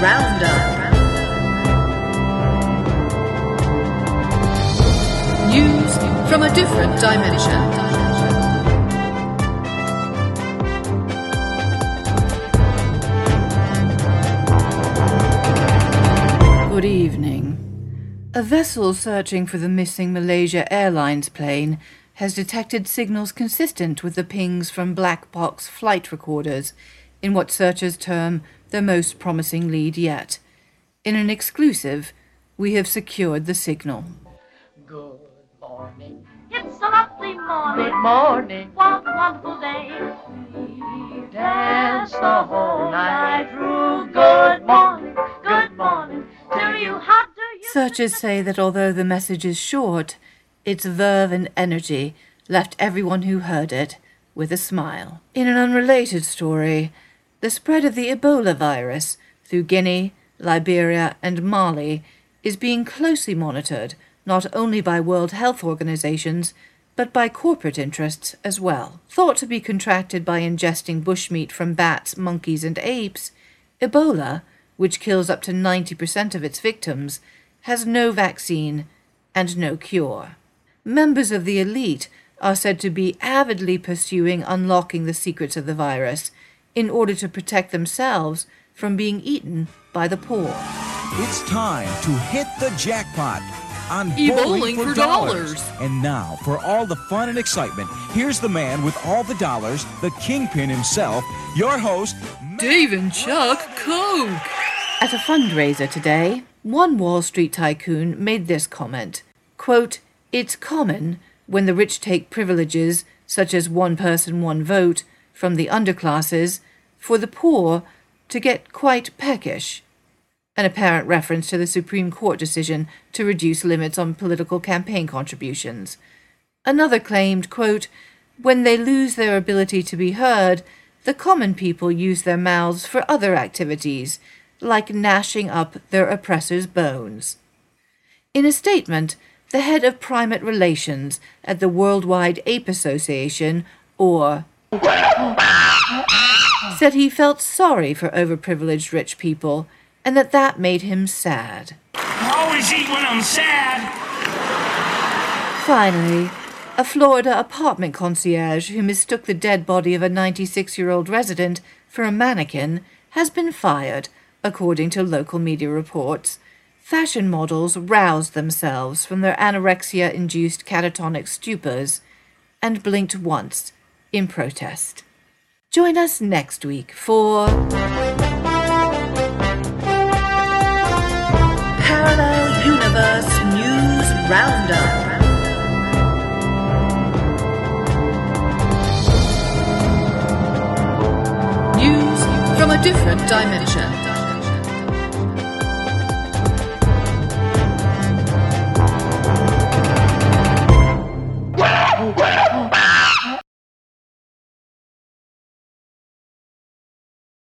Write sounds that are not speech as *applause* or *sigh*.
Roundup. News from a different dimension. Good evening. A vessel searching for the missing Malaysia Airlines plane has detected signals consistent with the pings from Black Box flight recorders in what searchers term the most promising lead yet. In an exclusive, we have secured the signal. Good morning. It's a lovely morning. Good morning. What a wonderful day. We dance the whole night through. Good morning. Good morning. Do you how do you Searchers say that although the message is short, its verve and energy left everyone who heard it with a smile. In an unrelated story, the spread of the Ebola virus through Guinea, Liberia, and Mali is being closely monitored not only by World Health Organizations but by corporate interests as well. Thought to be contracted by ingesting bushmeat from bats, monkeys, and apes, Ebola, which kills up to 90% of its victims, has no vaccine and no cure. Members of the elite are said to be avidly pursuing unlocking the secrets of the virus in order to protect themselves from being eaten by the poor. It's time to hit the jackpot on E-bowling bowling for dollars. And now, for all the fun and excitement, here's the man with all the dollars, the kingpin himself, your host, Dave and Chuck Koch. At a fundraiser today, one Wall Street tycoon made this comment quote, It's common when the rich take privileges, such as one person, one vote, from the underclasses, for the poor to get quite peckish. An apparent reference to the Supreme Court decision to reduce limits on political campaign contributions. Another claimed, quote, When they lose their ability to be heard, the common people use their mouths for other activities, like gnashing up their oppressors' bones. In a statement, the head of primate relations at the Worldwide Ape Association, or *laughs* said he felt sorry for overprivileged rich people and that that made him sad. I always eat when I'm sad. Finally, a Florida apartment concierge who mistook the dead body of a 96 year old resident for a mannequin has been fired, according to local media reports. Fashion models roused themselves from their anorexia induced catatonic stupors and blinked once in protest. Join us next week for Parallel Universe News Roundup. News from a different dimension.